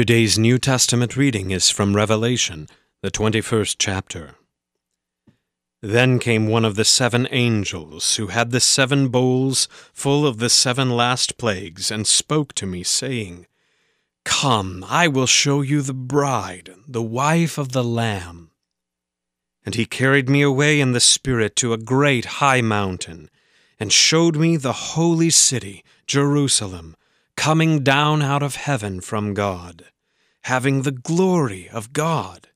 Today's New Testament reading is from Revelation, the 21st chapter. Then came one of the seven angels who had the seven bowls full of the seven last plagues, and spoke to me, saying, Come, I will show you the bride, the wife of the Lamb. And he carried me away in the Spirit to a great high mountain, and showed me the holy city, Jerusalem, coming down out of heaven from God, having the glory of God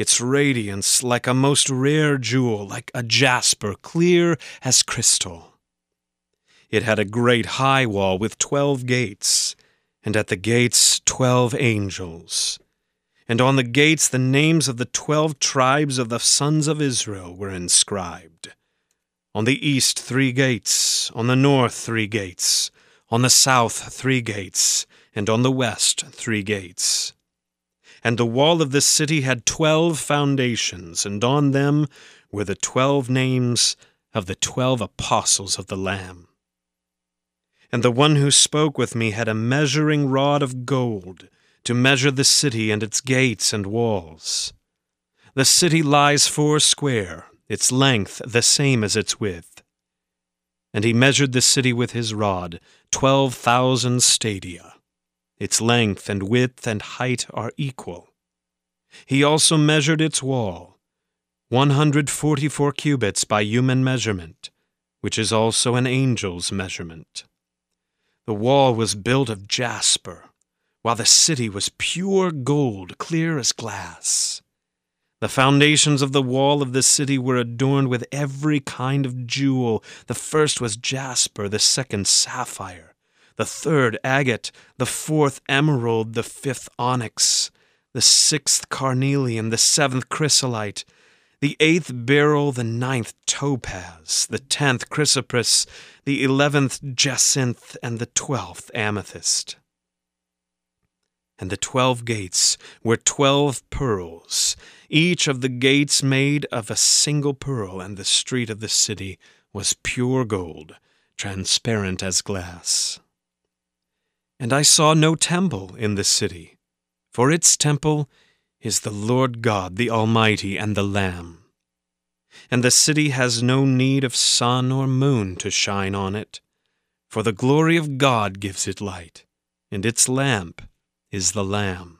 its radiance like a most rare jewel, like a jasper, clear as crystal. It had a great high wall with twelve gates, and at the gates twelve angels. And on the gates the names of the twelve tribes of the sons of Israel were inscribed. On the east three gates, on the north three gates, on the south three gates, and on the west three gates. And the wall of the city had twelve foundations, and on them were the twelve names of the twelve apostles of the Lamb. And the one who spoke with me had a measuring rod of gold to measure the city and its gates and walls. The city lies four square, its length the same as its width. And he measured the city with his rod, twelve thousand stadia. Its length and width and height are equal. He also measured its wall, 144 cubits by human measurement, which is also an angel's measurement. The wall was built of jasper, while the city was pure gold, clear as glass. The foundations of the wall of the city were adorned with every kind of jewel. The first was jasper, the second sapphire the third agate, the fourth emerald, the fifth onyx, the sixth carnelian, the seventh chrysolite, the eighth beryl, the ninth topaz, the tenth chrysoprase, the eleventh jacinth, and the twelfth amethyst. And the twelve gates were twelve pearls, each of the gates made of a single pearl, and the street of the city was pure gold, transparent as glass. And I saw no temple in the city, for its temple is the Lord God, the Almighty, and the Lamb. And the city has no need of sun or moon to shine on it, for the glory of God gives it light, and its lamp is the Lamb.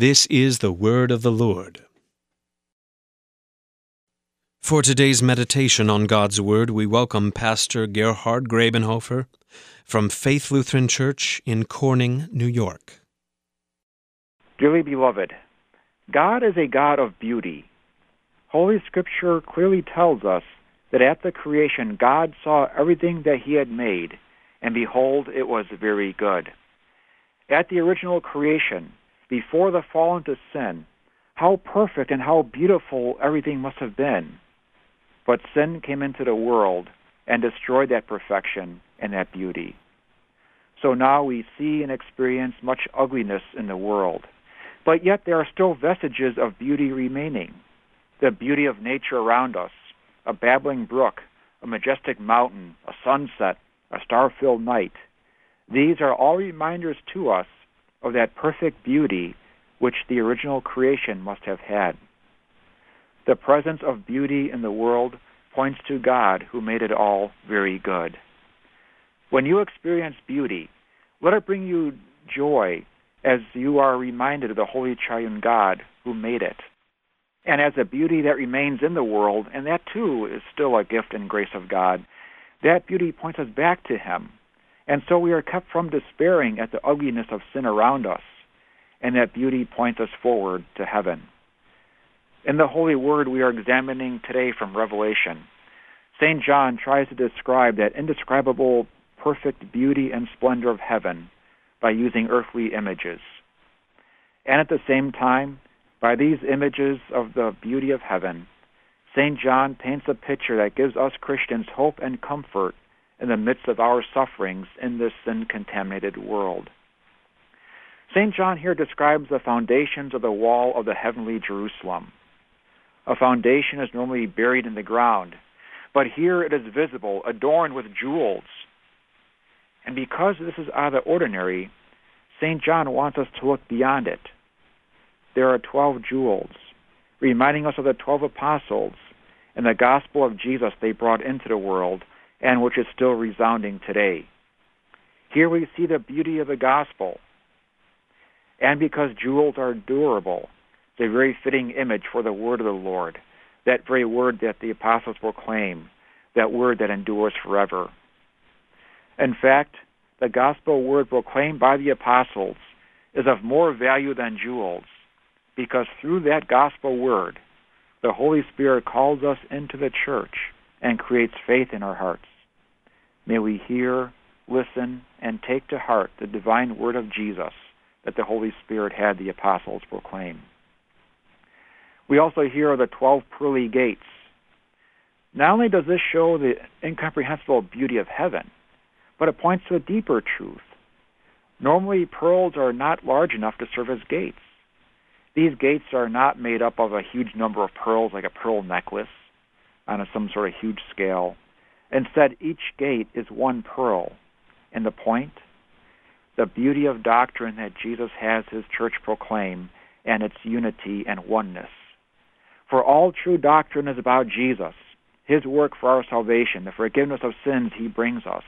This is the word of the Lord. For today's meditation on God's Word, we welcome Pastor Gerhard Grabenhofer from Faith Lutheran Church in Corning, New York. Dearly beloved, God is a God of beauty. Holy Scripture clearly tells us that at the creation God saw everything that He had made, and behold, it was very good. At the original creation, before the fall into sin, how perfect and how beautiful everything must have been. But sin came into the world and destroyed that perfection and that beauty. So now we see and experience much ugliness in the world. But yet there are still vestiges of beauty remaining. The beauty of nature around us, a babbling brook, a majestic mountain, a sunset, a star filled night. These are all reminders to us of that perfect beauty which the original creation must have had. The presence of beauty in the world points to God who made it all very good. When you experience beauty, let it bring you joy as you are reminded of the Holy Triune God who made it. And as a beauty that remains in the world, and that too is still a gift and grace of God, that beauty points us back to Him. And so we are kept from despairing at the ugliness of sin around us, and that beauty points us forward to heaven. In the Holy Word we are examining today from Revelation, St. John tries to describe that indescribable perfect beauty and splendor of heaven by using earthly images. And at the same time, by these images of the beauty of heaven, St. John paints a picture that gives us Christians hope and comfort in the midst of our sufferings in this sin contaminated world. St. John here describes the foundations of the wall of the heavenly Jerusalem. A foundation is normally buried in the ground, but here it is visible, adorned with jewels. And because this is out of the ordinary, St. John wants us to look beyond it. There are 12 jewels, reminding us of the 12 apostles and the gospel of Jesus they brought into the world and which is still resounding today. Here we see the beauty of the gospel. And because jewels are durable, it's a very fitting image for the word of the Lord, that very word that the apostles proclaim, that word that endures forever. In fact, the gospel word proclaimed by the apostles is of more value than jewels, because through that gospel word, the Holy Spirit calls us into the church and creates faith in our hearts. May we hear, listen, and take to heart the divine word of Jesus that the Holy Spirit had the apostles proclaim. We also hear of the twelve pearly gates. Not only does this show the incomprehensible beauty of heaven, but it points to a deeper truth. Normally, pearls are not large enough to serve as gates. These gates are not made up of a huge number of pearls like a pearl necklace on a, some sort of huge scale. Instead, each gate is one pearl. And the point? The beauty of doctrine that Jesus has his church proclaim and its unity and oneness. For all true doctrine is about Jesus, his work for our salvation, the forgiveness of sins he brings us.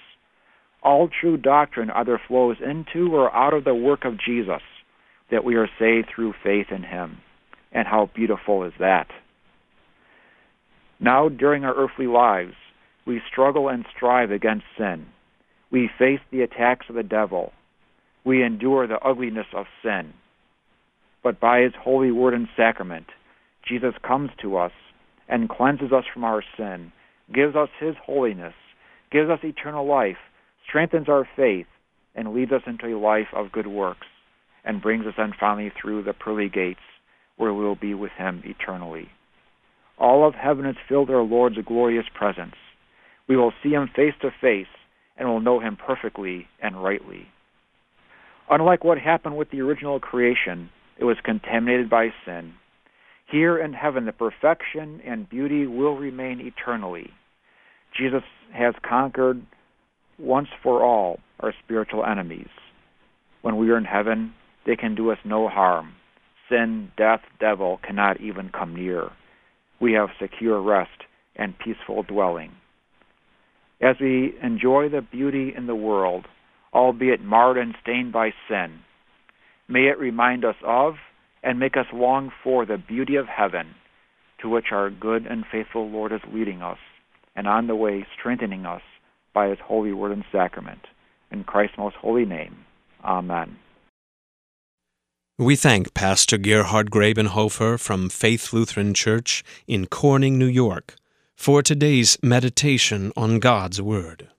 All true doctrine either flows into or out of the work of Jesus, that we are saved through faith in him. And how beautiful is that? Now, during our earthly lives, we struggle and strive against sin. We face the attacks of the devil. We endure the ugliness of sin. But by his holy word and sacrament, Jesus comes to us and cleanses us from our sin, gives us his holiness, gives us eternal life, strengthens our faith, and leads us into a life of good works, and brings us then finally through the pearly gates where we will be with him eternally. All of heaven is filled with our Lord's glorious presence. We will see him face to face and will know him perfectly and rightly. Unlike what happened with the original creation, it was contaminated by sin. Here in heaven, the perfection and beauty will remain eternally. Jesus has conquered once for all our spiritual enemies. When we are in heaven, they can do us no harm. Sin, death, devil cannot even come near. We have secure rest and peaceful dwelling as we enjoy the beauty in the world, albeit marred and stained by sin. May it remind us of and make us long for the beauty of heaven, to which our good and faithful Lord is leading us, and on the way strengthening us by his holy word and sacrament. In Christ's most holy name, Amen. We thank Pastor Gerhard Grabenhofer from Faith Lutheran Church in Corning, New York for today's meditation on God's Word.